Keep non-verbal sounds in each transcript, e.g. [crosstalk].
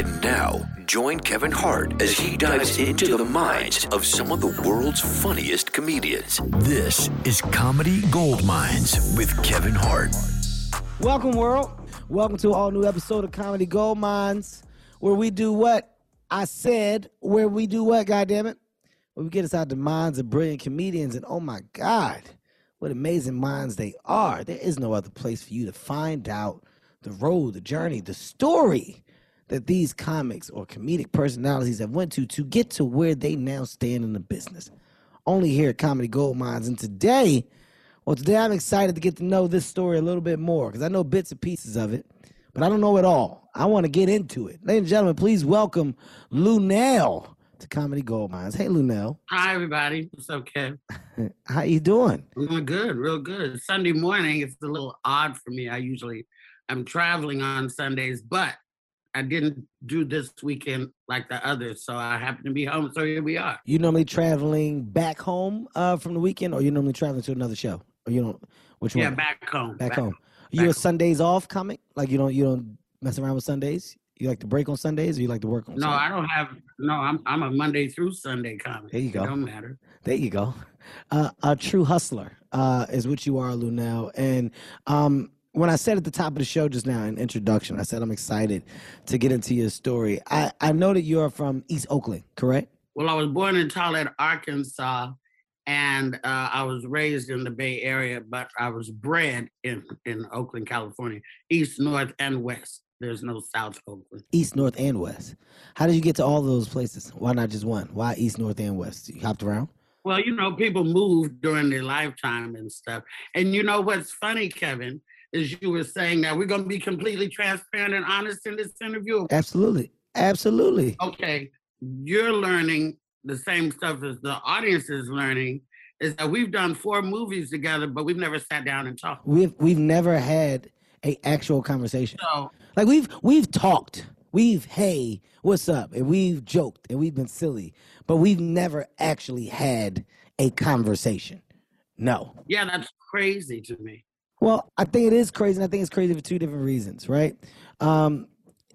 And now, join Kevin Hart as he dives into the minds of some of the world's funniest comedians. This is Comedy Gold Minds with Kevin Hart. Welcome, world. Welcome to an all new episode of Comedy Gold Minds, where we do what I said, where we do what, goddammit? Where we get us out the minds of brilliant comedians, and oh my God, what amazing minds they are. There is no other place for you to find out the road, the journey, the story that these comics or comedic personalities have went to to get to where they now stand in the business. Only here at Comedy Gold Minds. And today, well, today I'm excited to get to know this story a little bit more because I know bits and pieces of it, but I don't know it all. I want to get into it. Ladies and gentlemen, please welcome Luenell to Comedy Gold Minds. Hey, Luenell. Hi, everybody. What's up, Kev? [laughs] How you doing? I'm doing good, real good. Sunday morning, it's a little odd for me. I usually I'm traveling on Sundays, but I didn't do this weekend like the others, so I happen to be home. So here we are. You normally traveling back home uh, from the weekend, or you normally traveling to another show, or you don't? Which Yeah, one? Yeah, back home. Back, home. You a back home. Sundays off comic? Like you don't you don't mess around with Sundays? You like to break on Sundays, or you like to work on? No, Sundays? I don't have. No, I'm I'm a Monday through Sunday comic. There you go. It don't matter. There you go. Uh, a true hustler uh, is what you are, Luenell. And um, when I said at the top of the show just now in introduction, I said I'm excited to get into your story. I, I know that you're from East Oakland, correct? Well, I was born in Tollette, Arkansas, and uh, I was raised in the Bay Area, but I was bred in in Oakland, California, East, North, and West. There's no South Oakland. East, North, and West. How did you get to all those places? Why not just one? Why East, North, and West? You hopped around? Well, you know, people move during their lifetime and stuff. And you know what's funny, Kevin, is you were saying that we're going to be completely transparent and honest in this interview. Absolutely. Absolutely. Okay, you're learning the same stuff as the audience is learning. Is that we've done four movies together, but we've never sat down and talked. We've we've never had a actual conversation. So Like we've we've talked. We've hey, what's up? And we've joked and we've been silly, but we've never actually had a conversation. No. yeah, that's crazy to me. Well, I think it is crazy, and I think it's crazy for two different reasons, right? Um,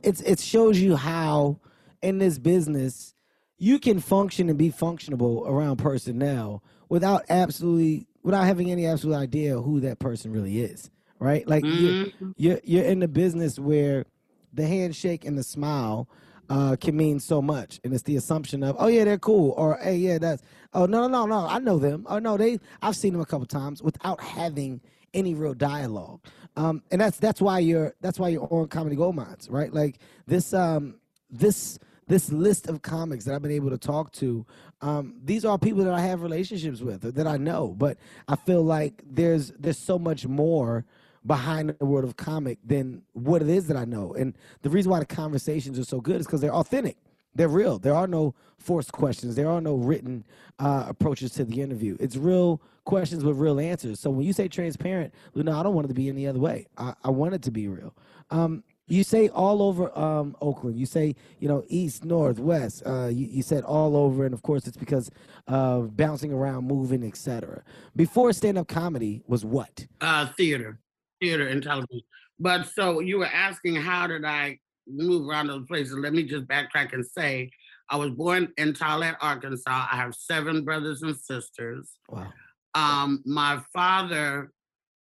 it's it shows you how in this business you can function and be functionable around personnel without absolutely without having any absolute idea who that person really is, right? Like you're, Mhm. you're you're in the business where the handshake and the smile uh, can mean so much, and it's the assumption of, oh yeah, they're cool, or hey, yeah, that's, oh no, no, no, I know them, oh no, they, I've seen them a couple times without having any real dialogue, um, and that's that's why you're that's why you're on Comedy Gold Minds, right? Like this, um, this this list of comics that I've been able to talk to, um, these are people that I have relationships with that I know, but I feel like there's there's so much more behind the world of comic than what it is that I know. And the reason why the conversations are so good is because they're authentic. They're real. There are no forced questions. There are no written uh, approaches to the interview. It's real questions with real answers. So when you say transparent, Luna, I don't want it to be any other way. I, I want it to be real. Um, you say all over um, Oakland. You say you know east, north, west. Uh, you, you said all over, and of course it's because of bouncing around, moving, etc. Before stand-up comedy was what? uh, theater, theater and television. But so you were asking, how did I move around those places? Let me just backtrack and say, I was born in Tollette, Arkansas. I have seven brothers and sisters. Wow. Um, my father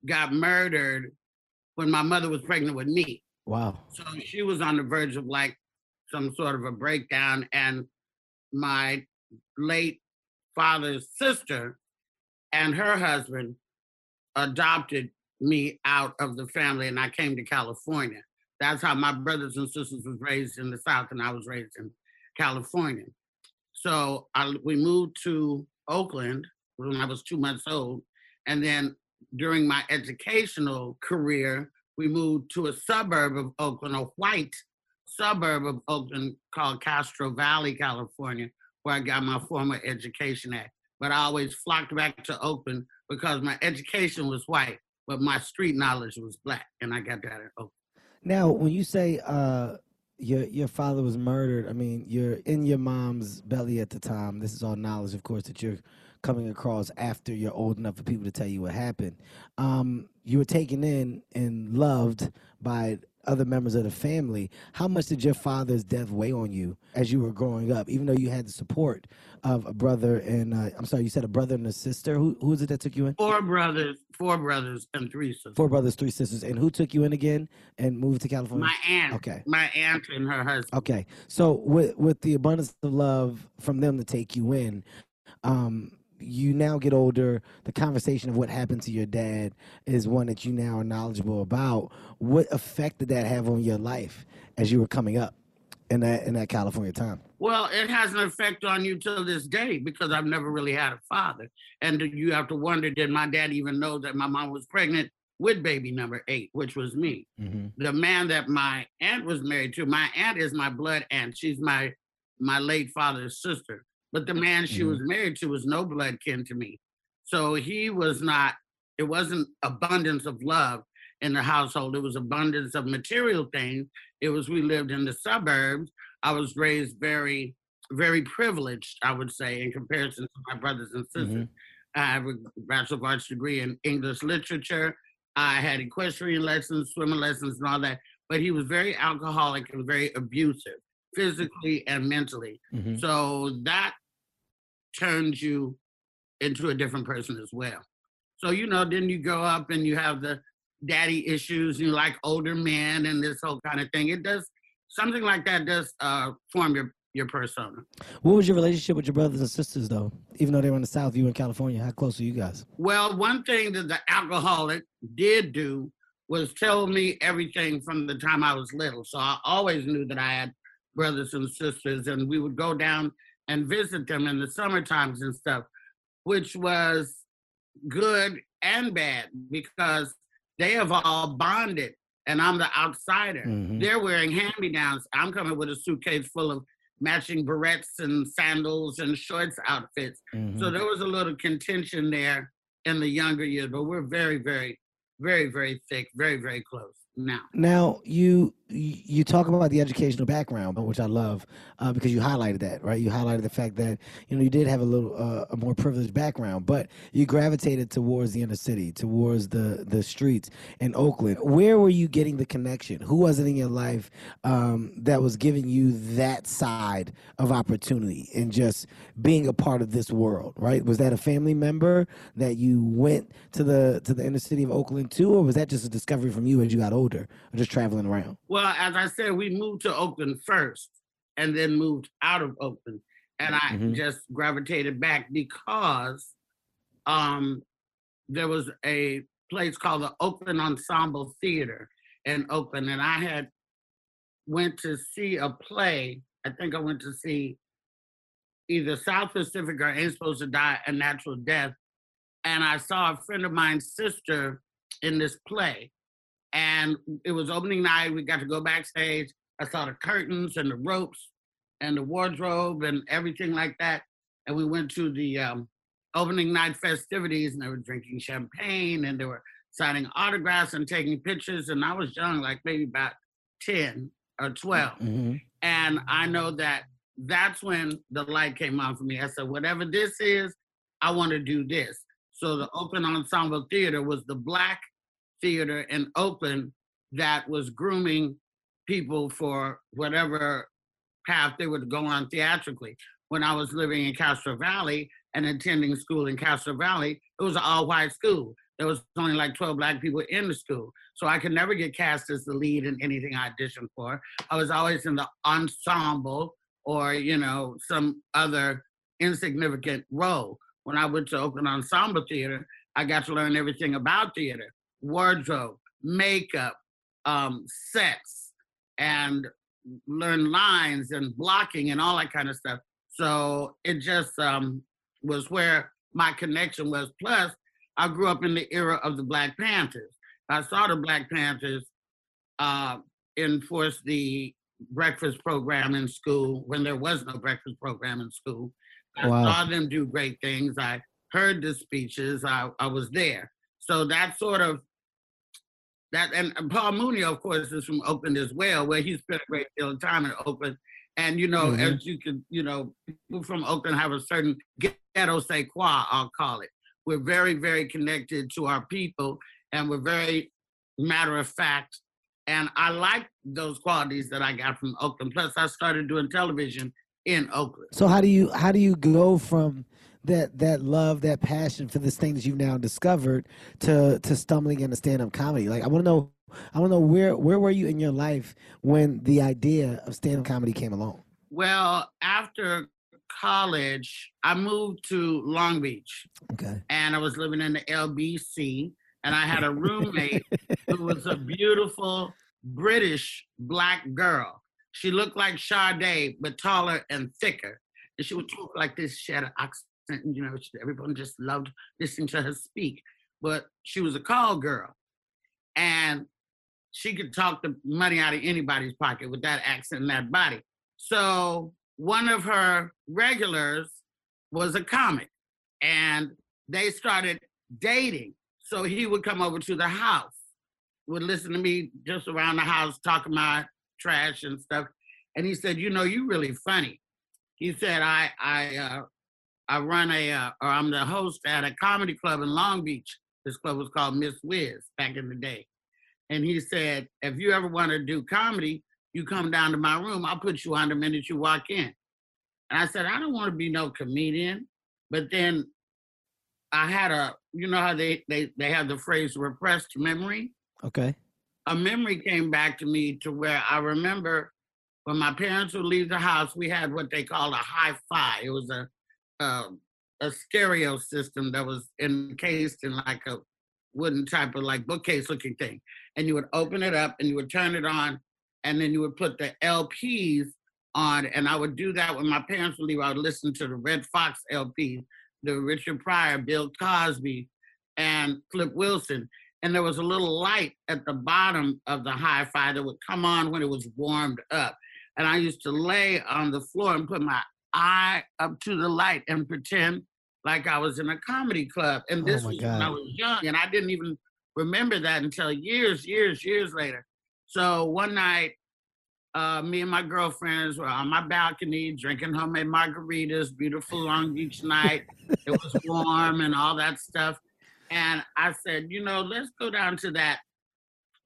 got murdered when my mother was pregnant with me. Wow. So she was on the verge of like some sort of a breakdown. And my late father's sister and her husband adopted me out of the family and I came to California. That's how my brothers and sisters was raised in the South and I was raised in California. So I, we moved to Oakland when I was two months old. And then during my educational career, we moved to a suburb of Oakland, a white suburb of Oakland called Castro Valley, California, where I got my formal education at. But I always flocked back to Oakland because my education was white, but my street knowledge was black, and I got that at Oakland. Now, when you say uh, your your father was murdered, I mean you're in your mom's belly at the time. This is all knowledge, of course, that you're coming across after you're old enough for people to tell you what happened. Um, you were taken in and loved by other members of the family. How much did your father's death weigh on you as you were growing up, even though you had the support of a brother and uh, I'm sorry, you said a brother and a sister. Who who was it that took you in? Four brothers, four brothers and three sisters. Four brothers, three sisters, and who took you in again and moved to California? My aunt. Okay. My aunt and her husband. Okay, so with with the abundance of love from them to take you in, um, you now get older, the conversation of what happened to your dad is one that you now are knowledgeable about. What effect did that have on your life as you were coming up in that in that California time? Well, it has an effect on you till this day because I've never really had a father. And you have to wonder, did my dad even know that my mom was pregnant with baby number eight, which was me? Mm-hmm. The man that my aunt was married to, my aunt is my blood aunt. She's my my late father's sister. But the man she Mhm. was married to was no blood kin to me. So he was not, it wasn't abundance of love in the household. It was abundance of material things. It was, we lived in the suburbs. I was raised very, very privileged, I would say, in comparison to my brothers and sisters. I have a Bachelor of Arts degree in English literature. I had equestrian lessons, swimming lessons, and all that. But he was very alcoholic and very abusive, physically and mentally. Mm-hmm. So that turns you into a different person as well. So, you know, then you grow up and you have the daddy issues, and you like older men and this whole kind of thing. It does something like that does uh, form your, your persona. What was your relationship with your brothers and sisters, though? Even though they were in the South, you were in California. How close are you guys? Well, one thing that the alcoholic did do was tell me everything from the time I was little. So I always knew that I had brothers and sisters, and we would go down and visit them in the summer times and stuff, which was good and bad because they have all bonded and I'm the outsider. Mhm. They're wearing hand-me-downs. I'm coming with a suitcase full of matching barrettes and sandals and shorts outfits. So Mhm. there was a little contention there in the younger years, but we're very, very, very, very thick, very, very close now. Now you you talk about the educational background, but which I love uh, because you highlighted that, right? You highlighted the fact that you know you did have a little uh, a more privileged background, but you gravitated towards the inner city, towards the the streets in Oakland. Where were you getting the connection? Who was it in your life um, that was giving you that side of opportunity and just being a part of this world? Right? Was that a family member that you went to the to the inner city of Oakland to, or was that just a discovery from you as you got older, or just traveling around? Well, as I said, we moved to Oakland first and then moved out of Oakland. And I Mhm. just gravitated back because um, there was a place called the Oakland Ensemble Theater in Oakland. And I had went to see a play. I think I went to see either South Pacific or Ain't Supposed to Die a Natural Death. And I saw a friend of mine's sister in this play and it was opening night. We got to go backstage. I saw the curtains and the ropes and the wardrobe and everything like that. And we went to the um, opening night festivities, and they were drinking champagne and they were signing autographs and taking pictures. And I was young, like maybe about ten or twelve. Mm-hmm. And I know that that's when the light came on for me. I said, whatever this is, I want to do this. So the Oakland Ensemble Theater was the black theater in Oakland that was grooming people for whatever path they would go on theatrically. When I was living in Castro Valley and attending school in Castro Valley, it was an all white school. There was only like 12 black people in the school. So I could never get cast as the lead in anything I auditioned for. I was always in the ensemble or, you know, some other insignificant role. When I went to Oakland Ensemble Theater, I got to learn everything about theater, wardrobe, makeup, um, sets, and learn lines and blocking and all that kind of stuff. So it just um, was where my connection was. Plus, I grew up in the era of the Black Panthers. I saw the Black Panthers uh, enforce the breakfast program in school when there was no breakfast program in school. I wow. saw them do great things. I heard the speeches. I, I was there. So that sort of that and Paul Mooney, of course, is from Oakland as well, where he spent a great deal of time in Oakland. And you know, mm-hmm. as you can, you know, people from Oakland have a certain ghetto say qua, I'll call it. We're very, very connected to our people, and we're very matter of fact. And I like those qualities that I got from Oakland. Plus, I started doing television in Oakland. So how do you how do you go from that that love, that passion for this thing that you've now discovered to to stumbling into stand up comedy? Like I want to know I want to know where where were you in your life when the idea of stand up comedy came along? Well, after college, I moved to Long Beach. Okay. And I was living in the LBC and I had a roommate [laughs] who was a beautiful British black girl. She looked like Sade, but taller and thicker. And she would talk like this. She had an accent you know, everyone just loved listening to her speak. But she was a call girl, and she could talk the money out of anybody's pocket with that accent and that body. So one of her regulars was a comic, and they started dating. So he would come over to the house, would listen to me just around the house talking my trash and stuff. And he said, "You know, you're really funny." He said, "I I uh, I run a, uh, or I'm the host at a comedy club in Long Beach. This club was called Miss Wiz back in the day. And he said, if you ever want to do comedy, you come down to my room. I'll put you on the minute you walk in. And I said, I don't want to be no comedian. But then I had a, you know how they they they have the phrase repressed memory. Okay. A memory came back to me to where I remember when my parents would leave the house, we had what they called a high five. It was a uh, a stereo system that was encased in like a wooden type of like bookcase looking thing. And you would open it up and you would turn it on and then you would put the LPs on. And I would do that when my parents would leave. I would listen to the Redd Foxx LP, the Richard Pryor, Bill Cosby, and Flip Wilson. And there was a little light at the bottom of the hi fi that would come on when it was warmed up. And I used to lay on the floor and put my eye up to the light and pretend like I was in a comedy club. And this oh was God. when I was young, and I didn't even remember that until years, years, years later. So one night, uh, me and my girlfriends were on my balcony drinking homemade margaritas, beautiful Long Beach night. it was warm and all that stuff. And I said, you know, let's go down to that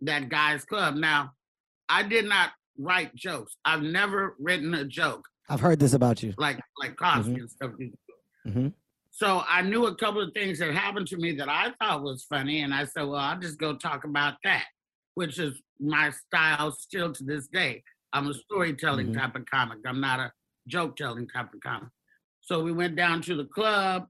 that guy's club. Now, I did not write jokes. I've never written a joke. I've heard this about you. Like like Cosby mm-hmm. and stuff. Mm-hmm. So I knew a couple of things that happened to me that I thought was funny, and I said, "Well, I'll just go talk about that," which is my style still to this day. I'm a storytelling mm-hmm. type of comic. I'm not a joke telling type of comic. So we went down to the club,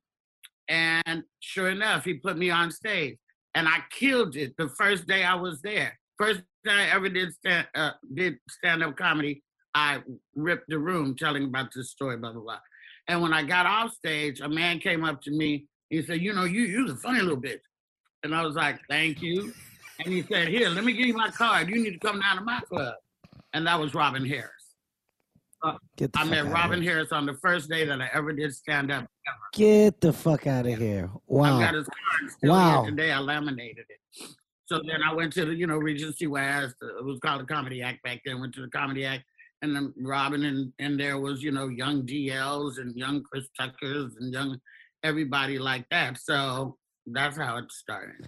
and sure enough, he put me on stage, and I killed it the first day I was there. First day I ever did stand uh, did stand up comedy I ripped the room telling about this story, blah, blah, blah. And when I got off stage, a man came up to me. He said, You know, you, you're a funny little bitch. And I was like, Thank you. And he said, Here, let me give you my card. You need to come down to my club. And that was Robin Harris. Uh, I met Robin Harris on the first day that I ever did stand up. Ever. Get the fuck out of here. Wow. I got his card still wow. today. I laminated it. So then I went to the, you know, Regency West. It was called the Comedy Act back then. Went to the Comedy Act and then Robin and and there was you know young DLs and young Chris Tuckers and young everybody like that. So that's how it started.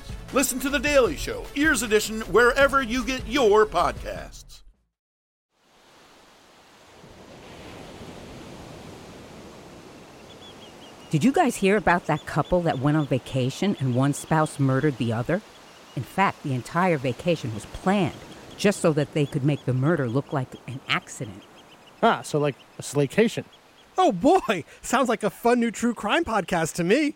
Listen to The Daily Show, Ears Edition, wherever you get your podcasts. Did you guys hear about that couple that went on vacation and one spouse murdered the other? In fact, the entire vacation was planned just so that they could make the murder look like an accident. Ah, so like a slaycation. Oh boy, sounds like a fun new true crime podcast to me.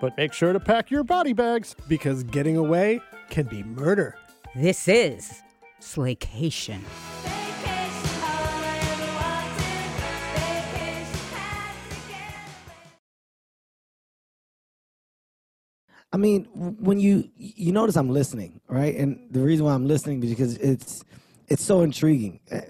But make sure to pack your body bags. Because getting away can be murder. This is Slaycation. I mean, when you you notice I'm listening, right? And the reason why I'm listening is because it's it's so intriguing. Uh,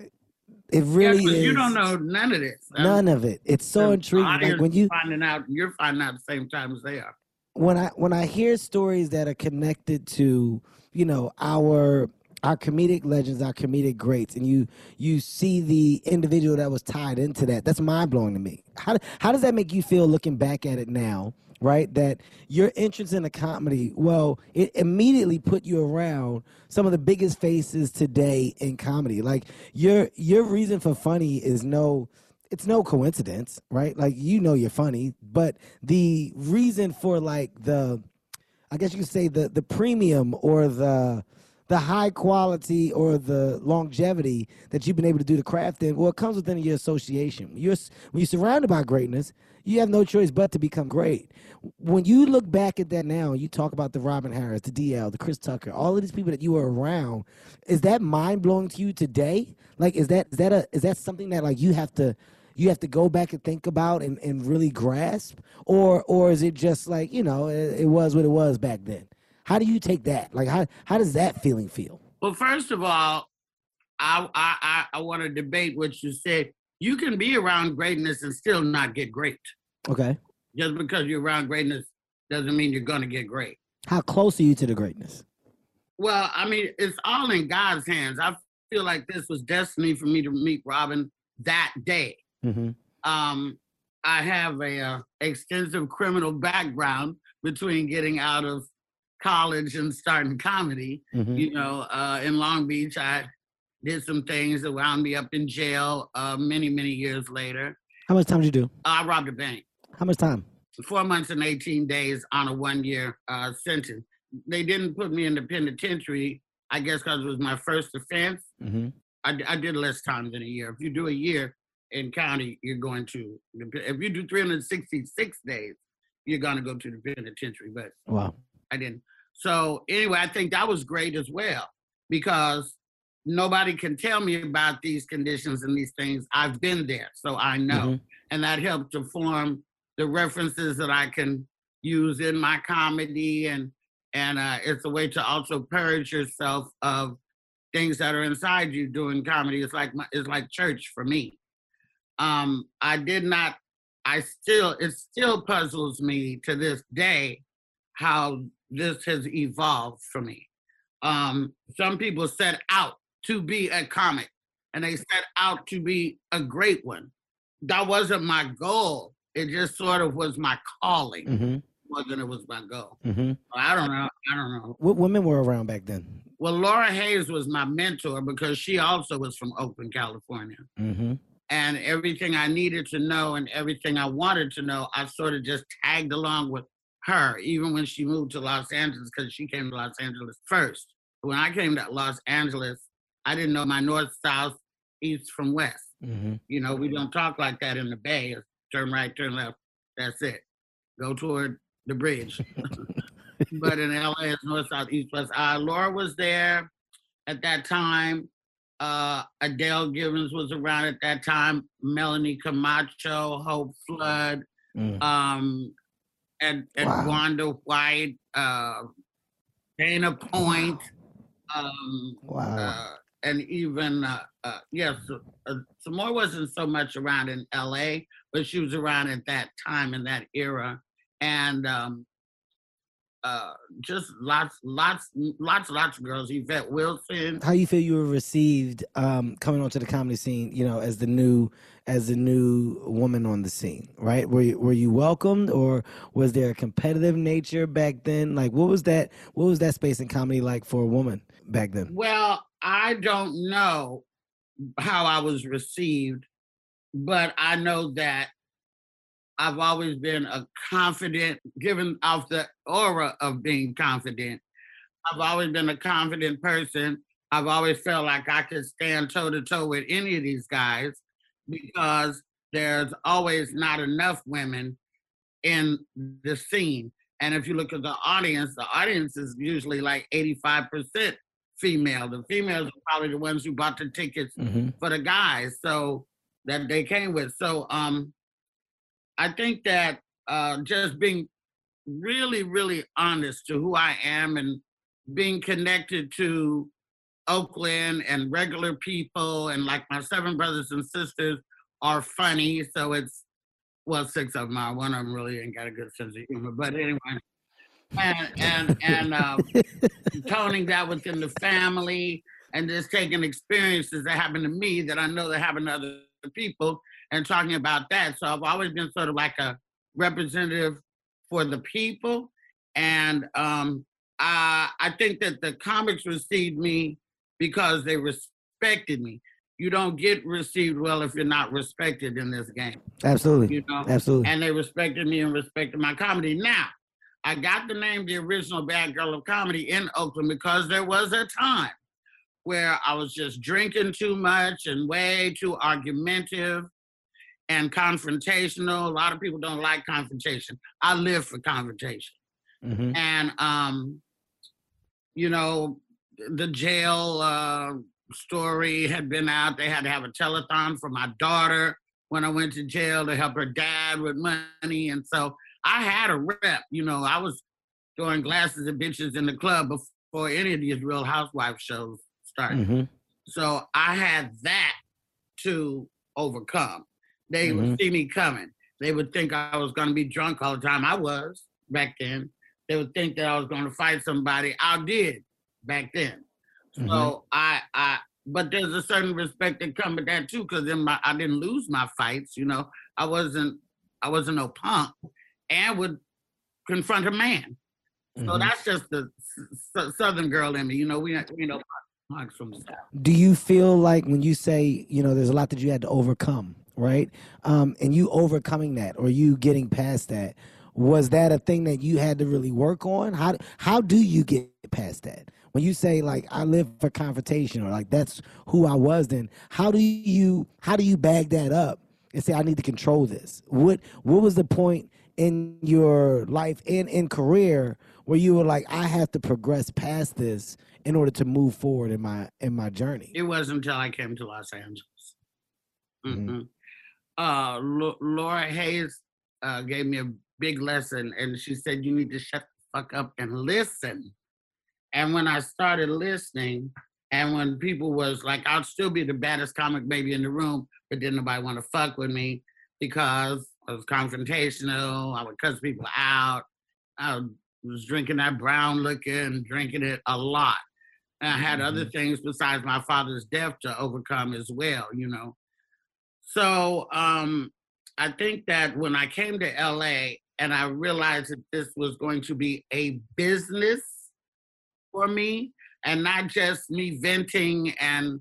It Yeah, is. you don't know none of this. None of it. It's so intriguing. Like audience when you finding out, you're finding out the same time as they are. When I when I hear stories that are connected to you know our our comedic legends, our comedic greats, and you you see the individual that was tied into that. That's mind blowing to me. How how does that make you feel looking back at it now? Right, that your entrance into comedy, well, it immediately put you around some of the biggest faces today in comedy. Like your your reason for funny is no it's no coincidence, right? Like you know you're funny, but the reason for like the I guess you could say the the premium or the the high quality or the longevity that you've been able to do the craft in, well, it comes within your association. You're when you're surrounded by greatness, you have no choice but to become great. When you look back at that now, you talk about the Robin Harris, the DL, the Chris Tucker, all of these people that you were around. Is that mind blowing to you today? Like, is that is that a is that something that like you have to you have to go back and think about and, and really grasp or or is it just like you know it, it was what it was back then how do you take that like how how does that feeling feel Well, first of all, I I I, I want to debate what you said. You can be around greatness and still not get great. okay Just because you're around greatness doesn't mean you're gonna get great. how close are you to the greatness Well, I mean, it's all in God's hands. I feel like this was destiny for me to meet Robin that day. Mm-hmm. Um, I have a uh, extensive criminal background between getting out of college and starting comedy. Mm-hmm. You know, uh, in Long Beach, I did some things that wound me up in jail uh, many, many years later. how much time did you do I robbed a bank. how much time Four months and 18 days on a one year uh, sentence. They didn't put me in the penitentiary, I guess, because it was my first offense. mm-hmm. I, I did less time than a year. If you do a year in county, you're going to, if you do 366 days, you're going to go to the penitentiary. But wow I didn't. So anyway, I think that was great as well because nobody can tell me about these conditions and these things. I've been there, so I know, Mhm. and that helped to form the references that I can use in my comedy, and and uh, it's a way to also purge yourself of things that are inside you doing comedy. It's like my, it's like church for me. Um, I did not. I still it still puzzles me to this day how this has evolved for me. Um, some people set out to be a comic and they set out to be a great one. That wasn't my goal. It just sort of was my calling mm-hmm. more than it was my goal. Mm-hmm. I don't know. I don't know. what women were around back then Well, Laura Hayes was my mentor because she also was from Oakland, California. mm-hmm. And everything I needed to know and everything I wanted to know, I sort of just tagged along with her, even when she moved to Los Angeles, because she came to Los Angeles first. When I came to Los Angeles, I didn't know my north, south, east from west. Mm-hmm. You know, we don't talk like that in the Bay. It's turn right, turn left. That's it. Go toward the bridge. [laughs] but in LA, it's north, south, east, west. Uh, Laura was there at that time. Uh, Adele Givens was around at that time. Melanie Camacho, Hope Flood, Mm. um, and, and Wow. Wanda White, uh, Dana Point, um, Wow. uh, and even uh, uh, yes, uh, Samora wasn't so much around in L.A., but she was around at that time in that era, and um, uh, just lots, lots, lots, lots of girls. Yvette Wilson. How you feel you were received um, coming onto the comedy scene? You know, as the new as the new woman on the scene, right? Were you, were you welcomed, or was there a competitive nature back then? Like, what was that? What was that space in comedy like for a woman back then? Well, I don't know how I was received, but I know that I've always been a confident, given off the aura of being confident. I've always been a confident person. I've always felt like I could stand toe to toe with any of these guys because there's always not enough women in the scene. And if you look at the audience, the audience is usually like 85% female. The females are probably the ones who bought the tickets Mm-hmm. for the guys so that they came with. So um I think that uh just being really, really honest to who I am and being connected to Oakland and regular people and like my seven brothers and sisters are funny. So it's well, six of them are. One of them really ain't got a good sense of humor. But anyway. And and and um toning that within the family and just taking experiences that happened to me that I know that happen to other people and talking about that. So I've always been sort of like a representative for the people. And um, I, I think that the comics received me because they respected me. You don't get received well if you're not respected in this game, Absolutely, you know? absolutely. and they respected me and respected my comedy. Now, I got the name the original bad girl of comedy in Oakland because there was a time where I was just drinking too much and way too argumentative and confrontational. A lot of people don't like confrontation. I live for confrontation. Mhm. And um, you know, the jail uh story had been out. They had to have a telethon for my daughter when I went to jail to help her dad with money. And so I had a rep, you know, I was throwing glasses at bitches in the club before any of these real housewife shows started. Mhm. So I had that to overcome. They would Mhm. see me coming. They would think I was going to be drunk all the time. I was back then. They would think that I was going to fight somebody. I did back then. So Mhm. I, I, but there's a certain respect that come with that too, because then my, I didn't lose my fights. You know, I wasn't, I wasn't no punk, and would confront a man. So Mhm. that's just the s- southern girl in me. You know, we, we know punks from the south. do you feel like when you say you know there's a lot that you had to overcome right um and you overcoming that or you getting past that was that a thing that you had to really work on how how do you get past that when you say like i live for confrontation or like that's who i was then how do you how do you bag that up and say i need to control this what what was the point in your life and in career where you were like i have to progress past this in order to move forward in my in my journey It wasn't until I came to Los Angeles. Mhm. Mhm. Uh, Lo- Laura Hayes uh, gave me a big lesson, and she said, "You need to shut the fuck up and listen." And when I started listening, and when people was like, "I'll still be the baddest comic baby in the room," but didn't nobody want to fuck with me because I was confrontational. I would cuss people out. I was drinking that brown liquor, and drinking it a lot. And I had other things besides my father's death to overcome as well, you know. So um, I think that when I came to LA and I realized that this was going to be a business for me and not just me venting and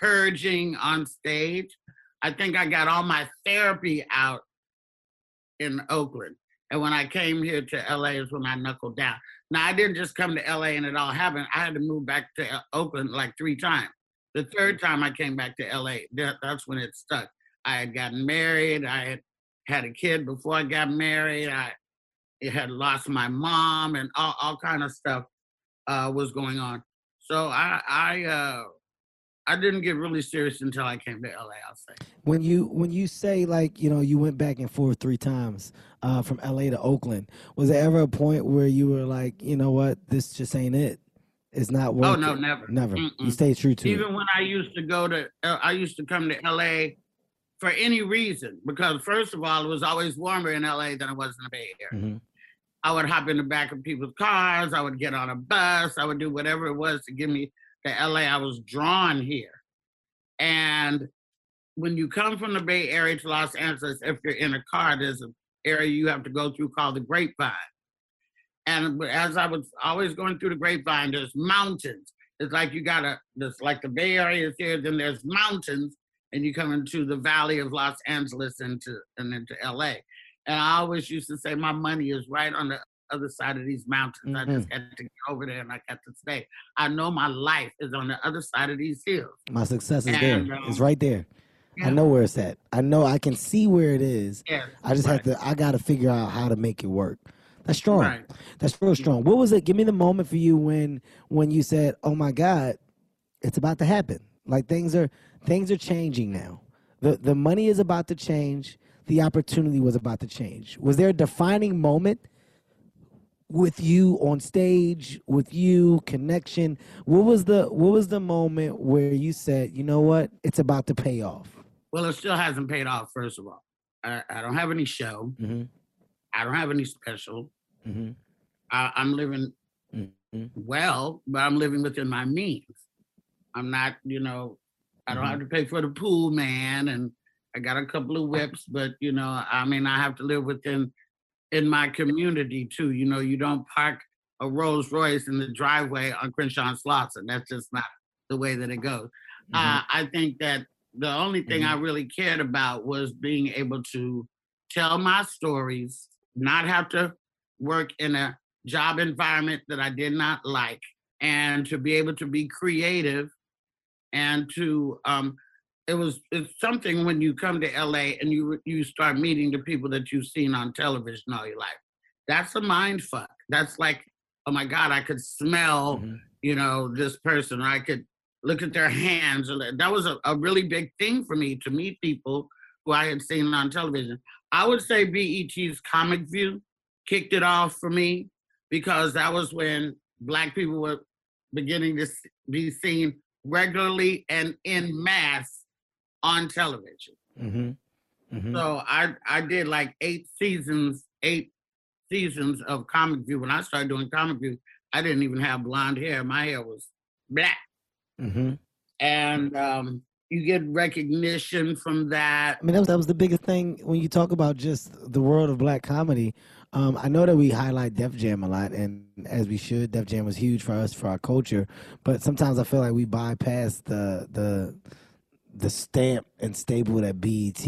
purging on stage, I think I got all my therapy out in Oakland. And when I came here to LA is when I knuckled down. Now I didn't just come to LA and it all happened. I had to move back to Oakland like three times. The third time I came back to LA, that, that's when it stuck. I had gotten married. I had had a kid before I got married. I had lost my mom and all, all kind of stuff uh, was going on. So I I uh, I didn't get really serious until I came to LA. I'll say. When you when you say like you know you went back and forth three times uh, from LA to Oakland, was there ever a point where you were like, you know what, this just ain't it? It's not worth. Oh no, it. never, never. Mm-mm. You stay true to Even it. when I used to go to, uh, I used to come to LA for any reason because first of all, it was always warmer in LA than it was in the Bay Area. Mhm. I would hop in the back of people's cars. I would get on a bus. I would do whatever it was to get me to LA. I was drawn here. And when you come from the Bay Area to Los Angeles, if you're in a car, there's an area you have to go through called the Grapevine. And as I was always going through the Grapevine, there's mountains. It's like you gotta, there's like the Bay Area is here, then there's mountains, and you come into the Valley of Los Angeles into and into LA. And I always used to say, my money is right on the other side of these mountains. I just had to get over there and I got to stay. I know my life is on the other side of these hills. My success is And, there. um, It's right there. I know where it's at. I know I can see where it is. Yes, I just have to. I got to figure out how to make it work. That's strong. Right. That's real strong. What was it? Give me the moment for you when when you said, "Oh my God, it's about to happen." Like things are things are changing now. The the money is about to change. The opportunity was about to change. Was there a defining moment with you on stage, with you connection? What was the what was the moment where you said, "You know what? It's about to pay off." Well, it still hasn't paid off, first of all. I, I don't have any show. Mm-hmm. I don't have any special. Mm-hmm. I, I'm living Mm-hmm. well, but I'm living within my means. I'm not, you know, I don't mm-hmm. have to pay for the pool man and I got a couple of [laughs] whips, but you know, I mean I have to live within in my community too. You know, you don't park a Rolls Royce in the driveway on Crenshaw Slots, and Slauson. That's just not the way that it goes. Mm-hmm. Uh, I think that the only thing mm-hmm. I really cared about was being able to tell my stories, not have to work in a job environment that I did not like, and to be able to be creative and to um it was it's something when you come to LA and you you start meeting the people that you've seen on television all your life. That's a mind fuck. That's like, oh my God, I could smell, you know, this person. Or I could look at their hands. That was a, a really big thing for me to meet people who I had seen on television. I would say BET's Comic View kicked it off for me because that was when black people were beginning to be seen regularly and in mass on television. Mm-hmm. Mm-hmm. So I I did like eight seasons, eight seasons of Comic View. When I started doing Comic View, I didn't even have blonde hair. My hair was black. Mm-hmm. And um, you get recognition from that. I mean, that was, that was the biggest thing when you talk about just the world of black comedy. Um, I know that we highlight Def Jam a lot, and as we should, Def Jam was huge for us for our culture. But sometimes I feel like we bypass the the the stamp and staple that BET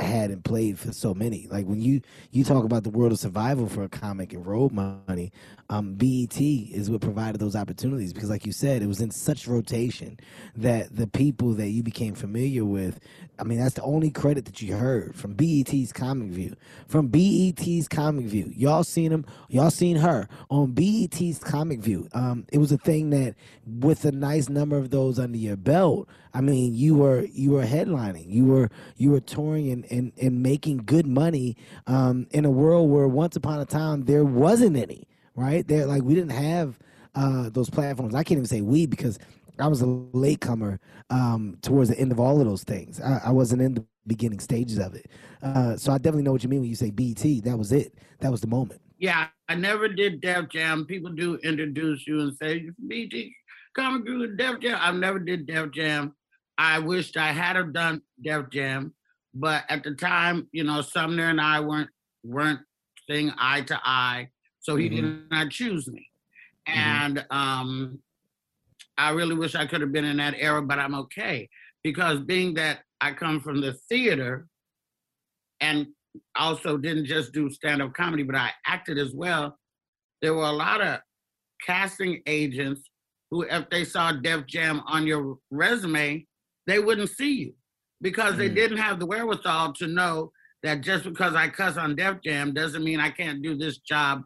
had and played for so many. Like when you you talk about the world of survival for a comic and road money, um, BET is what provided those opportunities because, like you said, it was in such rotation that the people that you became familiar with. I mean, that's the only credit that you heard from BET's Comic View. From BET's Comic View, y'all seen him, y'all seen her on BET's Comic View. Um, it was a thing that, with a nice number of those under your belt, I mean, you were you were headlining, you were you were touring and and, and making good money um, in a world where once upon a time there wasn't any. Right there, like we didn't have uh, those platforms. I can't even say we because I was a latecomer um, towards the end of all of those things. I, I wasn't in the beginning stages of it. Uh, so I definitely know what you mean when you say BT. That was it. That was the moment. Yeah, I never did Def Jam. People do introduce you and say, BT Comic View and Def Jam. I never did Def Jam. I wished I had have done Def Jam, but at the time, you know, Sumner and I weren't weren't seeing eye to eye, so he Mhm. did not choose me. Mhm. And um, I really wish I could have been in that era, but I'm okay because being that I come from the theater and also didn't just do stand-up comedy, but I acted as well. There were a lot of casting agents who, if they saw Def Jam on your resume, they wouldn't see you because they Mm. didn't have the wherewithal to know that just because I cuss on Def Jam doesn't mean I can't do this job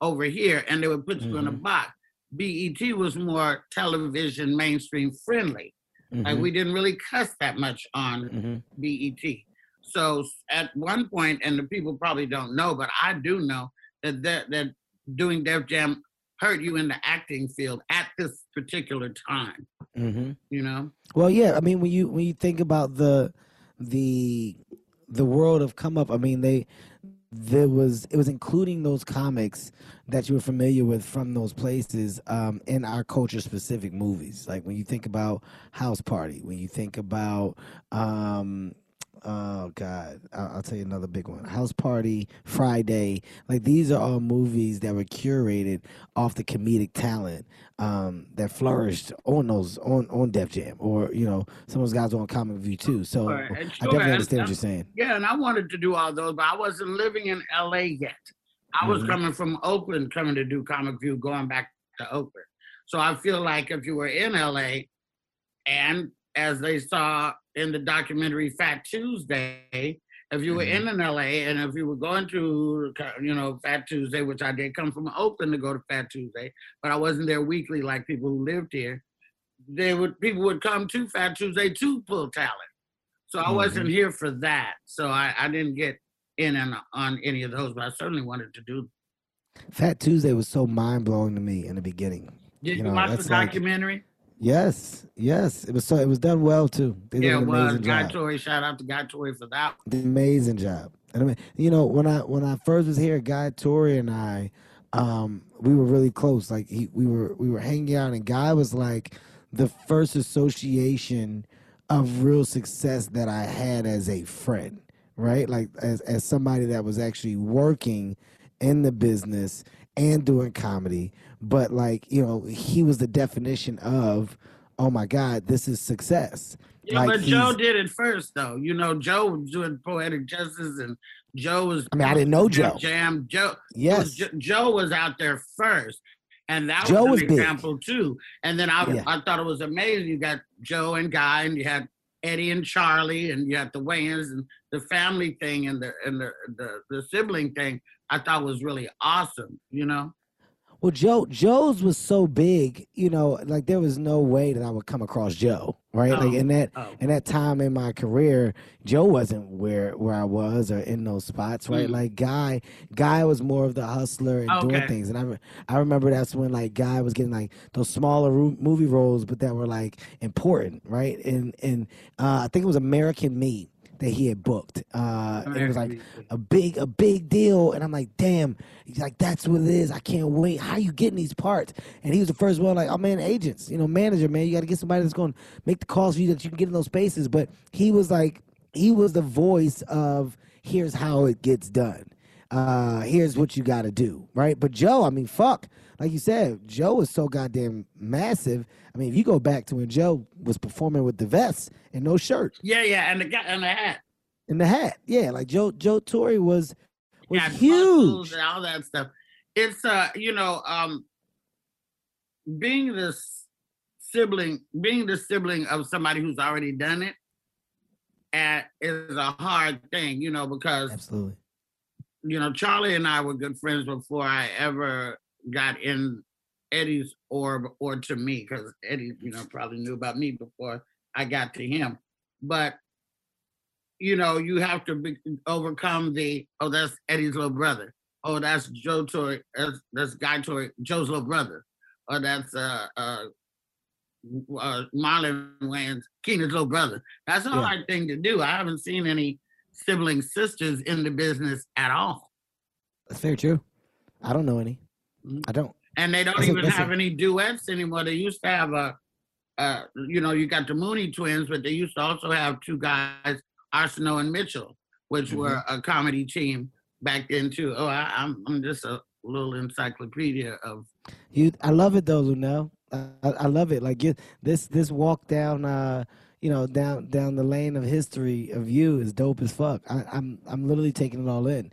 over here, and they would put you in a Mhm. box. BET was more television mainstream friendly. Like Mhm. we didn't really cuss that much on Mhm. BET. So at one point, and the people probably don't know, but I do know that that, that doing Def Jam hurt you in the acting field at this particular time. Mhm. You know, Well, yeah. I mean, when you when you think about the the the world of come up, I mean, they there was it was including those comics that you were familiar with from those places um, in our culture specific movies. Like when you think about House Party, when you think about um, oh god, I'll, I'll tell you another big one: House Party, Friday. Like these are all movies that were curated off the comedic talent um, that flourished on those on on Def Jam, or you know some of those guys on Comic View too. So I definitely and- understand what you're saying. yeah. And I wanted to do all those, but I wasn't living in LA yet. I was Mhm. coming from Oakland, coming to do Comic View, going back to Oakland. So I feel like if you were in LA, and as they saw in the documentary Fat Tuesday, if you were Mhm. in an LA and if you were going to, you know, Fat Tuesday, which I did come from Oakland to go to Fat Tuesday, but I wasn't there weekly like people who lived here. They would people would come to Fat Tuesday to pull talent. So I wasn't here for that. So I, I didn't get in and on any of those, but I certainly wanted to do. Fat Tuesday was so mind blowing to me in the beginning. Did you, know, watch the that's like- documentary? Yes, yes, it was so it was done well too. They yeah, did it an was. amazing Guy job. Torry, shout out to Guy Torry for that. Did an amazing job. And I mean, you know, when I when I first was here, Guy Torry and I, um, we were really close. Like he, we were we were hanging out, and Guy was like the first association of real success that I had as a friend, right? Like as as somebody that was actually working in the business and doing comedy, but like you know, he was the definition of, oh my God, this is success. Yeah, Like, but Joe did it first, though. You know, Joe was doing poetic justice, and Joe was. I mean, I didn't know Joe. Jam. Joe. Yes. Jo- Joe was out there first, and that Joe was was an big. example too. And then I, Yeah. I thought it was amazing. You got Joe and Guy, and you had Eddie and Charlie, and you had the Wayans, and the family thing, and the and the the, the sibling thing. I thought was really awesome. You know. Well, Joe Joe's was so big, you know, like there was no way that I would come across Joe, right? Like Oh, in that oh. in that time in my career, Joe wasn't where where I was or in those spots, right? Mm. Like Guy Guy was more of the hustler and doing things, and I re- I remember that's when like Guy was getting like those smaller ro- movie roles, but that were like important, right? And and uh, I think it was American Me that he had booked, uh, it was like a big a big deal. And i'm like damn he's like that's what it is. I can't wait. How you getting these parts? And he was the first one like oh man agents you know manager man. You got to get somebody that's going to make the calls for you that you can get in those spaces. But he was like he was the voice of here's how it gets done. Uh here's what you got to do right? But joe i mean fuck. Like you said joe is so goddamn massive i mean if you go back to when joe was performing with the vest and no shirt Yeah, yeah, and the guy and the hat. and the hat yeah like joe joe Torry was was yeah, huge and all that stuff. It's uh, you know, um, being this sibling, being the sibling of somebody who's already done it, uh, is a hard thing, you know, because absolutely you know Charlie and I were good friends before I ever got in Eddie's orb or to me, because Eddie, you know, probably knew about me before I got to him, but you know, you have to be, overcome the oh, that's Eddie's little brother. Oh, that's Joe Torry. That's, that's Guy Torry, Joe's little brother. Or that's uh uh, uh Marlon Wayans, Keenen's little brother. That's a Yeah. hard thing to do. I haven't seen any sibling sisters in the business at all, That's very true. I don't know any. Mhm. I don't. And they don't even have any duets anymore. They used to have a. Uh, you know, you got the Mooney twins, but they used to also have two guys, Arsenault and Mitchell, which were Mm-hmm. a comedy team back then too. Oh, I, I'm I'm just a little encyclopedia of You, I love it though, Luenell. I, I I love it. Like you, this this walk down, uh, you know, down down the lane of history of you is dope as fuck. I, I'm I'm literally taking it all in.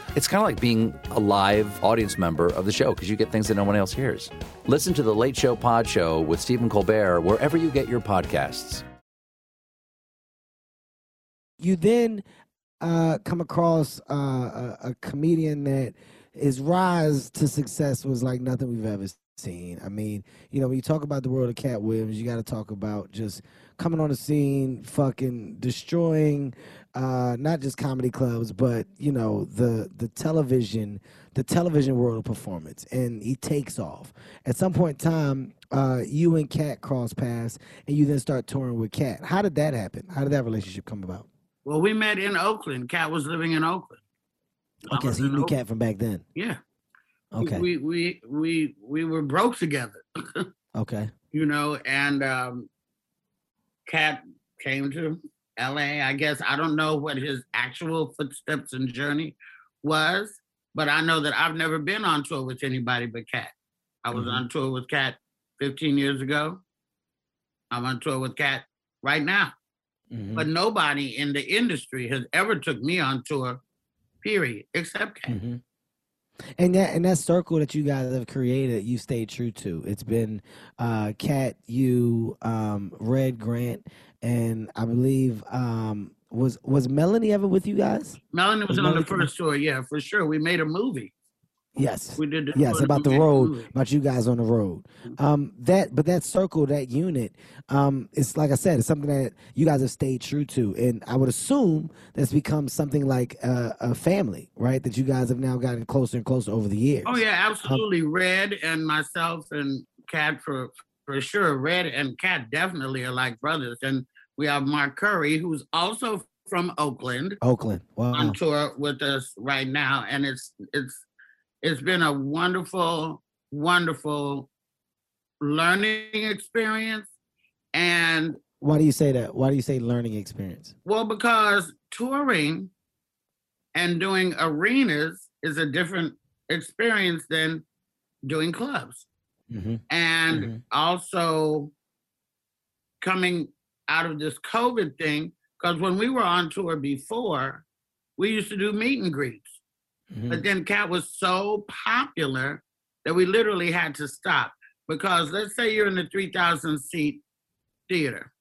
It's kind of like being a live audience member of the show because you get things that no one else hears. Listen to The Late Show Pod Show with Stephen Colbert wherever you get your podcasts. You then uh, come across uh, a, a comedian that his rise to success was like nothing we've ever seen. I mean, you know, when you talk about the world of Katt Williams, you got to talk about just coming on the scene, fucking destroying uh, not just comedy clubs, but you know the the television, the television world of performance, and he takes off. At some point in time, uh, you and Katt cross paths, and you then start touring with Katt. How did that happen? How did that relationship come about? Well, we met in Oakland. Katt was living in Oakland. Okay, so you knew Katt from back then. Yeah. Okay, We we we we were broke together, [laughs] okay, you know, and um Katt came to LA. I guess I don't know what his actual footsteps and journey was, but I know that I've never been on tour with anybody but Katt. I was Mhm. on tour with Katt 15 years ago. I'm on tour with Katt right now. Mhm. But nobody in the industry has ever took me on tour, period, except Katt. Mhm. And that and that circle that you guys have created, you stayed true to. It's been uh Katt, you, um, Red Grant, and I believe um was was Melanie ever with you guys? Melanie was Was on the Melanie come- first tour, yeah, for sure. We made a movie. Yes. We did Yes, about the road, movie. about you guys on the road. Um, that, but that circle, that unit, um, it's like I said, it's something that you guys have stayed true to, and I would assume that's become something like a, a family, right? That you guys have now gotten closer and closer over the years. Oh yeah, absolutely. Red and myself and Katt for for sure. Red and Katt definitely are like brothers. And we have Mark Curry, who's also from Oakland, Oakland. Wow. on tour with us right now. And it's it's it's been a wonderful, wonderful learning experience. And Why do you say that? Why do you say learning experience? Well, because touring and doing arenas is a different experience than doing clubs. Mm-hmm. And Mhm. also coming out of this COVID thing, because when we were on tour before, we used to do meet and greets. Mm-hmm. But then Katt was so popular that we literally had to stop. Because let's say you're in the 3,000 seat theater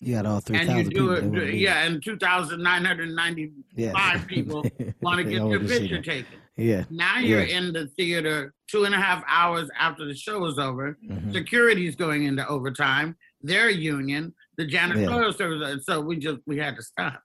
You got all three and you thousand people. do it, wanna yeah, and 2,995 yeah. people [laughs] want to get their picture taken. Yeah. Now you're Yeah. in the theater two and a half hours after the show is over. Mhm. Security's going into overtime. Their union, the janitorial service. and So we just we had to stop.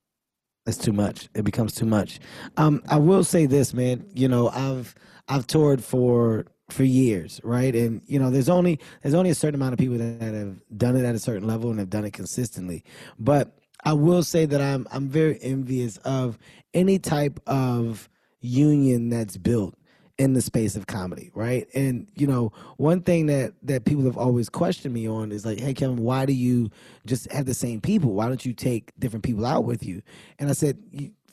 That's too much. It becomes too much. Um, I will say this, man. You know, I've I've toured for for years, right? And you know, there's only there's only a certain amount of people that have done it at a certain level and have done it consistently. But I will say that I'm I'm very envious of any type of union that's built in the space of comedy, right? And you know, one thing that that people have always questioned me on is like, "Hey, Kevin, why do you just have the same people? Why don't you take different people out with you?" And I said,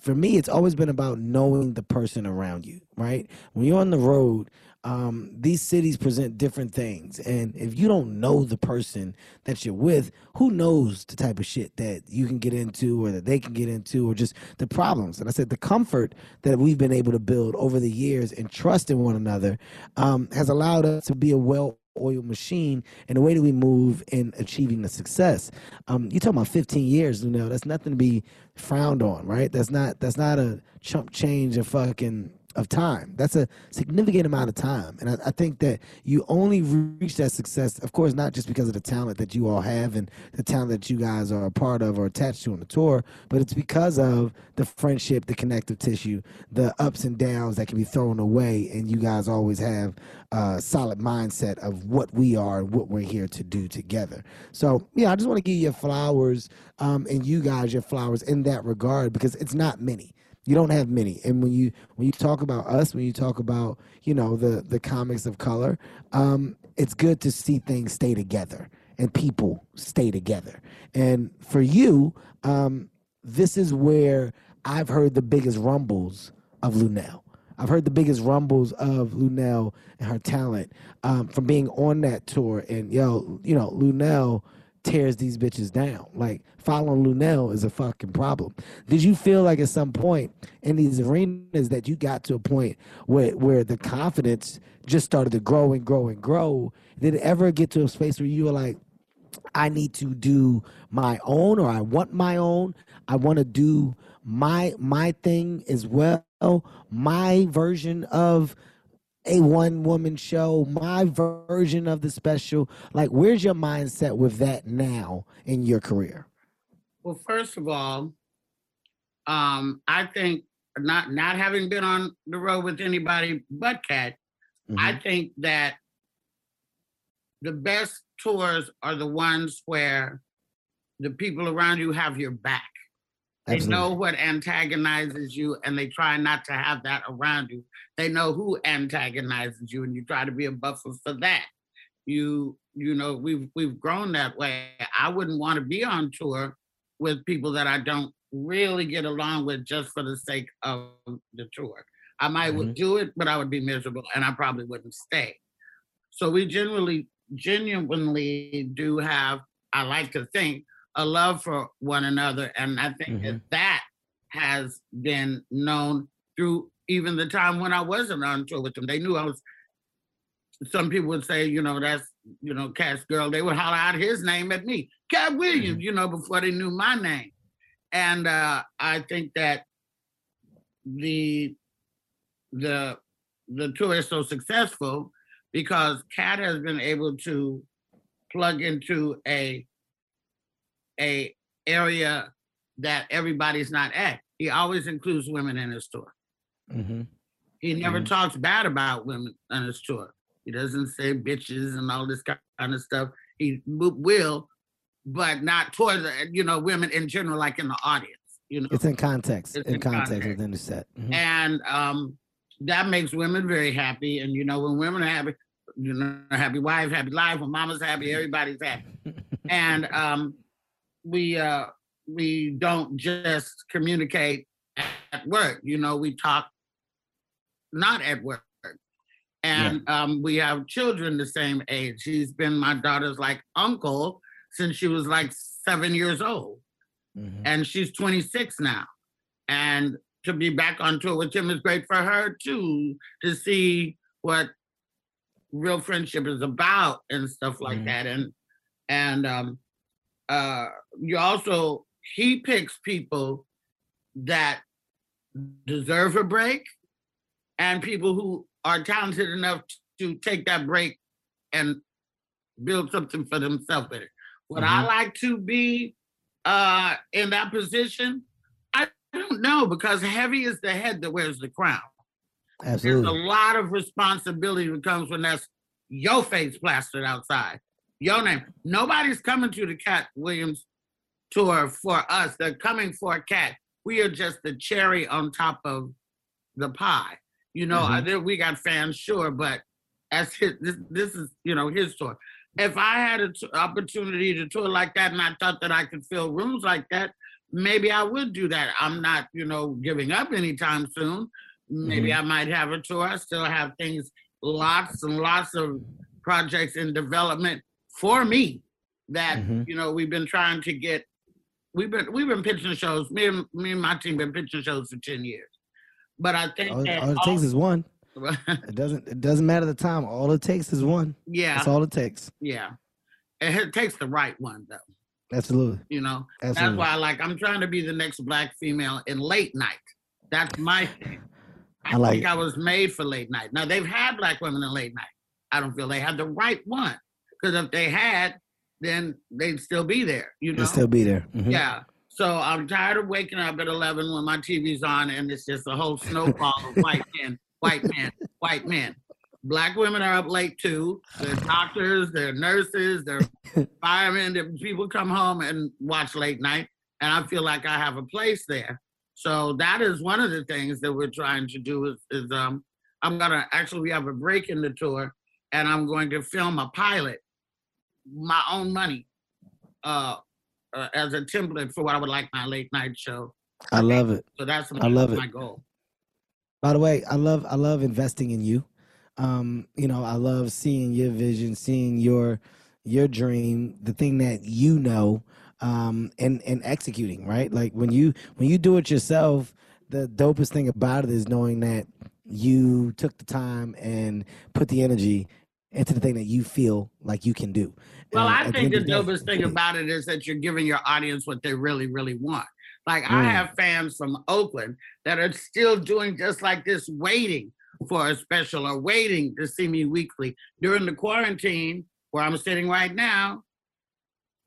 for me, it's always been about knowing the person around you, right? When you're on the road, um, these cities present different things, and if you don't know the person that you're with, who knows the type of shit that you can get into, or that they can get into, or just the problems. And I said the comfort that we've been able to build over the years and trust in one another um, has allowed us to be a well oiled machine and the way that we move in achieving the success. Um, you talking about 15 years, you know, that's nothing to be frowned on, right? That's not that's not a chump change of fucking of time. That's a significant amount of time. And I, I think that you only reach that success, of course, not just because of the talent that you all have and the talent that you guys are a part of or attached to on the tour, but it's because of the friendship, the connective tissue, the ups and downs that can be thrown away. And you guys always have a solid mindset of what we are and what we're here to do together. So, yeah, I just want to give you flowers um, and you guys your flowers in that regard because it's not many. You don't have many. And when you when you talk about us, when you talk about you know the the comics of color, um, it's good to see things stay together and people stay together. And for you, um, this is where I've heard the biggest rumbles of Luenell. I've heard the biggest rumbles of Luenell and her talent um, from being on that tour. And yo, you know, Luenell tears these bitches down. Like following Luenell is a fucking problem. Did you feel like at some point in these arenas that you got to a point where where the confidence just started to grow and grow and grow? Did it ever get to a space where you were like, I need to do my own or I want my own. I want to do my my thing as well, my version of a one woman show, my version of the special. Like where's your mindset with that now in your career? Well, first of all, um, I think not not having been on the road with anybody but Katt, mm-hmm. I think that the best tours are the ones where the people around you have your back. Absolutely. They know what antagonizes you and they try not to have that around you. They know who antagonizes you and you try to be a buffer for that. You you know, we've we've grown that way. I wouldn't want to be on tour with people that I don't really get along with just for the sake of the tour. I might mm-hmm. do it, but I would be miserable and I probably wouldn't stay. So we generally genuinely do have, I like to think, a love for one another. And I think mm-hmm. that that has been known through even the time when I wasn't on tour with them. They knew I was, some people would say, you know, that's, you know, Katt's girl. They would holler out his name at me, Katt Williams, mm-hmm. you know, before they knew my name. And uh, I think that the, the, the tour is so successful because Katt has been able to plug into a a area that everybody's not at. He always includes women in his tour. Mm-hmm. He never mm-hmm. talks bad about women on his tour. He doesn't say bitches and all this kind of stuff. He will, but not towards you know women in general, like in the audience. You know, it's in context. It's in, in context, context, within the set, mm-hmm. and um, that makes women very happy. And you know, when women are happy, you know, happy wife, happy life. When mama's happy, everybody's happy. [laughs] and um, we uh, we don't just communicate at work. You know, we talk not at work. And yeah. um, we have children the same age. He's been my daughter's like uncle since she was like seven years old. Mm-hmm. And she's 26 now. And to be back on tour with him is great for her too, to see what real friendship is about and stuff like mm-hmm. that. And and um uh you also he picks people that deserve a break and people who are talented enough to take that break and build something for themselves it. Would mm-hmm. I like to be uh in that position? I don't know because heavy is the head that wears the crown. Absolutely. There's a lot of responsibility that comes when that's your face plastered outside. Your name. Nobody's coming to the Katt Williams tour for us. They're coming for a Katt. We are just the cherry on top of the pie. You know, mm-hmm. we got fans, sure, but as his, this, this is, you know, his tour. If I had an t- opportunity to tour like that and I thought that I could fill rooms like that, maybe I would do that. I'm not, you know, giving up anytime soon. Maybe mm-hmm. I might have a tour. I still have things, lots and lots of projects in development for me that mm-hmm. you know we've been trying to get. We've been we've been pitching shows. Me and me and my team been pitching shows for ten years. But I think all, all it all, takes is one. [laughs] it doesn't it doesn't matter the time. All it takes is one. Yeah, that's all it takes. Yeah, it, it takes the right one though. Absolutely. You know, Absolutely. that's why like I'm trying to be the next black female in late night. That's my thing. I, I like think it. I was made for late night. Now they've had black women in late night. I don't feel they had the right one. Because if they had, then they'd still be there. You know, they'd still be there. Mm-hmm. Yeah. So I'm tired of waking up at 11 when my TV's on and it's just a whole snowball of white [laughs] men, white men, white men. Black women are up late too. They're doctors, they're nurses, they're [laughs] firemen. They're, people come home and watch late night, and I feel like I have a place there. So that is one of the things that we're trying to do is, is um I'm gonna actually we have a break in the tour and I'm going to film a pilot, my own money, uh, uh as a template for what I would like my late night show. I love it. So that's I love my it. goal. By the way, I love I love investing in you. Um, you know, I love seeing your vision, seeing your your dream, the thing that you know, um, and and executing, right? Like when you when you do it yourself, the dopest thing about it is knowing that you took the time and put the energy into the thing that you feel like you can do. Well, And I think the dopest thing about it is that you're giving your audience what they really, really want. Like I Mm. have fans from Oakland that are still doing just like this, waiting for a special or waiting to see me weekly during the quarantine where I'm sitting right now.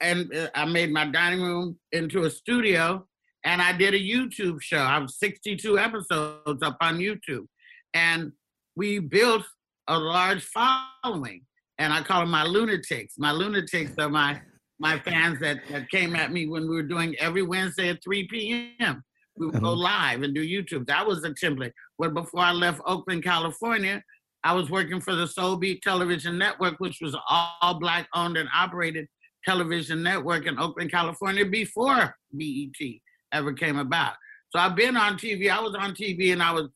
And uh, I made my dining room into a studio and I did a YouTube show. I have 62 episodes up on YouTube. And we built a large following. And I call them my lunatics. My lunatics are my my fans that, that came at me when we were doing every Wednesday at 3 p.m. We would go Uh-huh. live and do YouTube. That was the template. But before I left Oakland, California, I was working for the Soul Beat Television Network, which was all black owned and operated television network in Oakland, California before BET ever came about. So I've been on TV. I was on TV and I was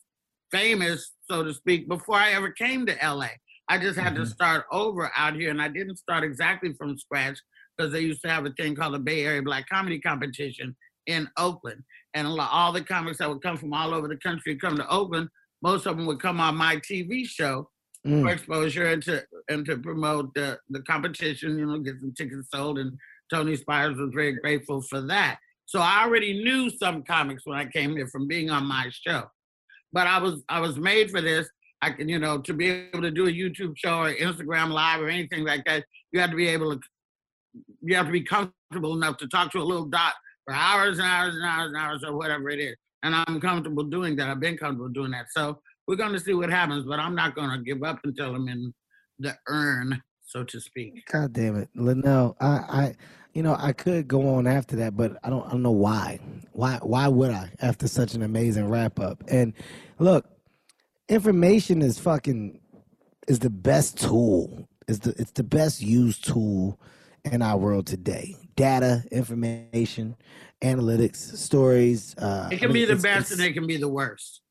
famous, so to speak, before I ever came to LA. I just had to start over out here, and I didn't start exactly from scratch because they used to have a thing called the Bay Area Black Comedy Competition in Oakland. And a lot, all the comics that would come from all over the country come to Oakland. Most of them would come on my TV show Mm. for exposure and to and to promote the the competition. You know, get some tickets sold. And Tony Spires was very grateful for that. So I already knew some comics when I came here from being on my show. But I was I was made for this. I can you know to be able to do a YouTube show or Instagram live or anything like that. You have to be able to you have to be comfortable enough to talk to a little dot for hours and hours and hours and hours or whatever it is. And I'm comfortable doing that. I've been comfortable doing that. So we're going to see what happens, but I'm not going to give up until I'm in the urn, so to speak. God damn it, Luenell. I, I, you know, I could go on after that, but I don't, I don't know why. Why, why would I after such an amazing wrap up? And look, information is fucking is the best tool. Is the it's the best used tool in our world today. Data, information, analytics, stories. Uh, It I can mean, be the it's- best it's- and it can be the worst.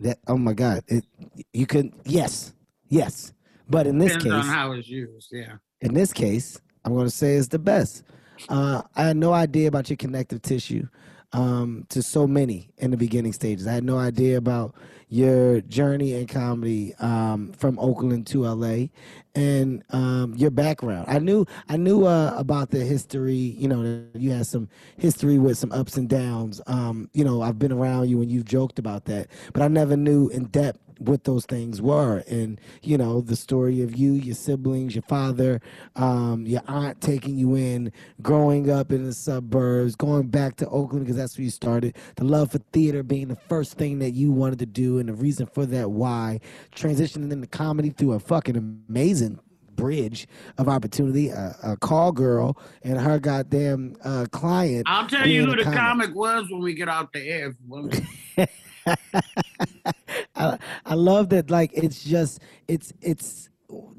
That oh my god, it you can yes, yes, but in this Depends on case, how it's used. Yeah. in this case, I'm going to say it's the best. Uh, I had no idea about your connective tissue um, to so many in the beginning stages. I had no idea about your journey in comedy um, from Oakland to LA and um, your background. I knew I knew uh, about the history. You know, you had some history with some ups and downs. Um, you know, I've been around you and you've joked about that, but I never knew in depth what those things were and you know the story of you your siblings your father um, your aunt taking you in growing up in the suburbs going back to oakland because that's where you started the love for theater being the first thing that you wanted to do and the reason for that why transitioning into comedy through a fucking amazing bridge of opportunity a, a call girl and her goddamn uh, client I'll tell you who the comic. comic was when we get out the air. [laughs] I, I love that like it's just it's it's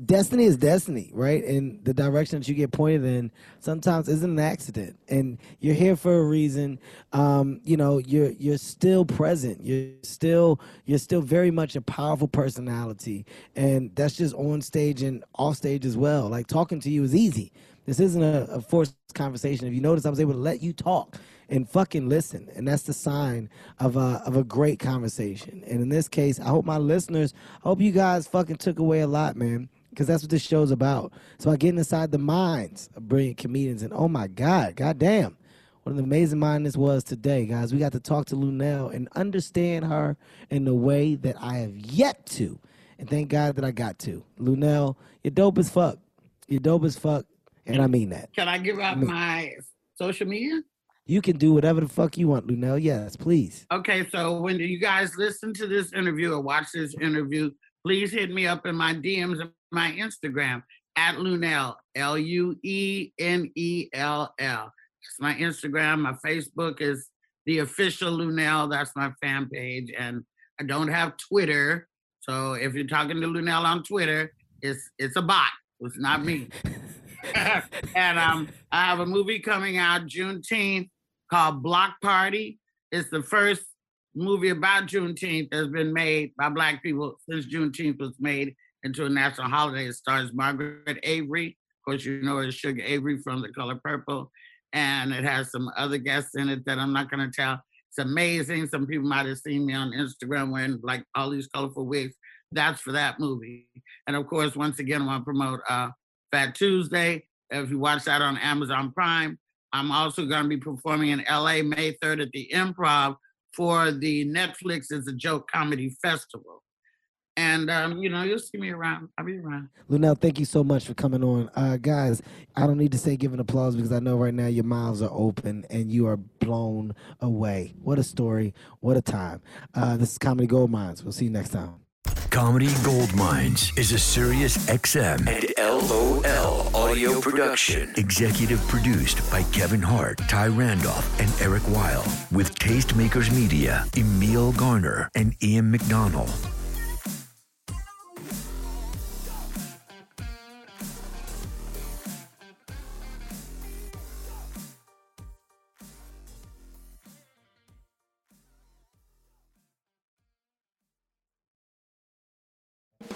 destiny is destiny right? And the direction that you get pointed in sometimes isn't an accident. And you're here for a reason. Um you know you're you're still present. You're still you're still very much a powerful personality. And that's just on stage and off stage as well. Like talking to you is easy. This isn't a, a forced conversation. If you notice i was able to let you talk and fucking listen. And that's the sign of a, of a great conversation. And in this case, I hope my listeners, I hope you guys fucking took away a lot, man. Because that's what this show's about. It's about getting inside the minds of brilliant comedians. And oh my God, goddamn, what an amazing mind this was today, guys. We got to talk to Luenell and understand her in the way that I have yet to. And thank God that I got to. Luenell, you're dope as fuck. You're dope as fuck. And I mean that. Can I give out Me- my social media? You can do whatever the fuck you want, Luenell. Yes, please. Okay, so when you guys listen to this interview or watch this interview, please hit me up in my DMs and my Instagram at Luenell, L U E N E L L. It's my Instagram. My Facebook is the official Luenell. That's my fan page, and I don't have Twitter. So if you're talking to Luenell on Twitter, it's it's a bot. It's not me. [laughs] [laughs] and um, I have a movie coming out Juneteenth called Block Party. It's the first movie about Juneteenth that's been made by Black people since Juneteenth was made into a national holiday. It stars Margaret Avery. Of course, you know her Sugar Avery from The Color Purple. And it has some other guests in it that I'm not going to tell. It's amazing. Some people might have seen me on Instagram wearing like all these colorful wigs. That's for that movie. And of course, once again, I want to promote uh, Fat Tuesday. If you watch that on Amazon Prime, I'm also going to be performing in LA May 3rd at the Improv for the Netflix is a Joke Comedy Festival. And um, you know, you'll see me around. I'll be around. Luenell, thank you so much for coming on. Uh, guys, I don't need to say give an applause because I know right now your mouths are open and you are blown away. What a story. What a time. Uh, this is Comedy Gold Minds. We'll see you next time. Comedy Gold Minds is a Sirius XM and LOL audio production. Executive produced by Kevin Hart, Thai Randolph, and Eric Weil. With Tastemakers Media, Emil Garner, and Ian McDonald.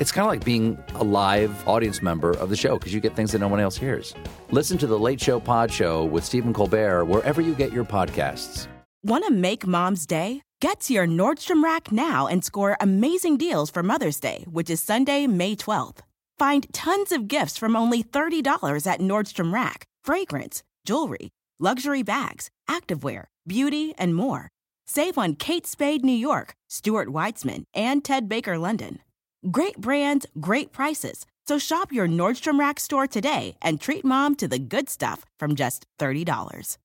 It's kind of like being a live audience member of the show because you get things that no one else hears. Listen to The Late Show Pod Show with Stephen Colbert wherever you get your podcasts. Want to make mom's day? Get to your Nordstrom Rack now and score amazing deals for Mother's Day, which is Sunday, May 12th. Find tons of gifts from only $30 at Nordstrom Rack fragrance, jewelry, luxury bags, activewear, beauty, and more. Save on Kate Spade New York, Stuart Weitzman, and Ted Baker London. Great brands, great prices. So shop your Nordstrom Rack store today and treat mom to the good stuff from just $30.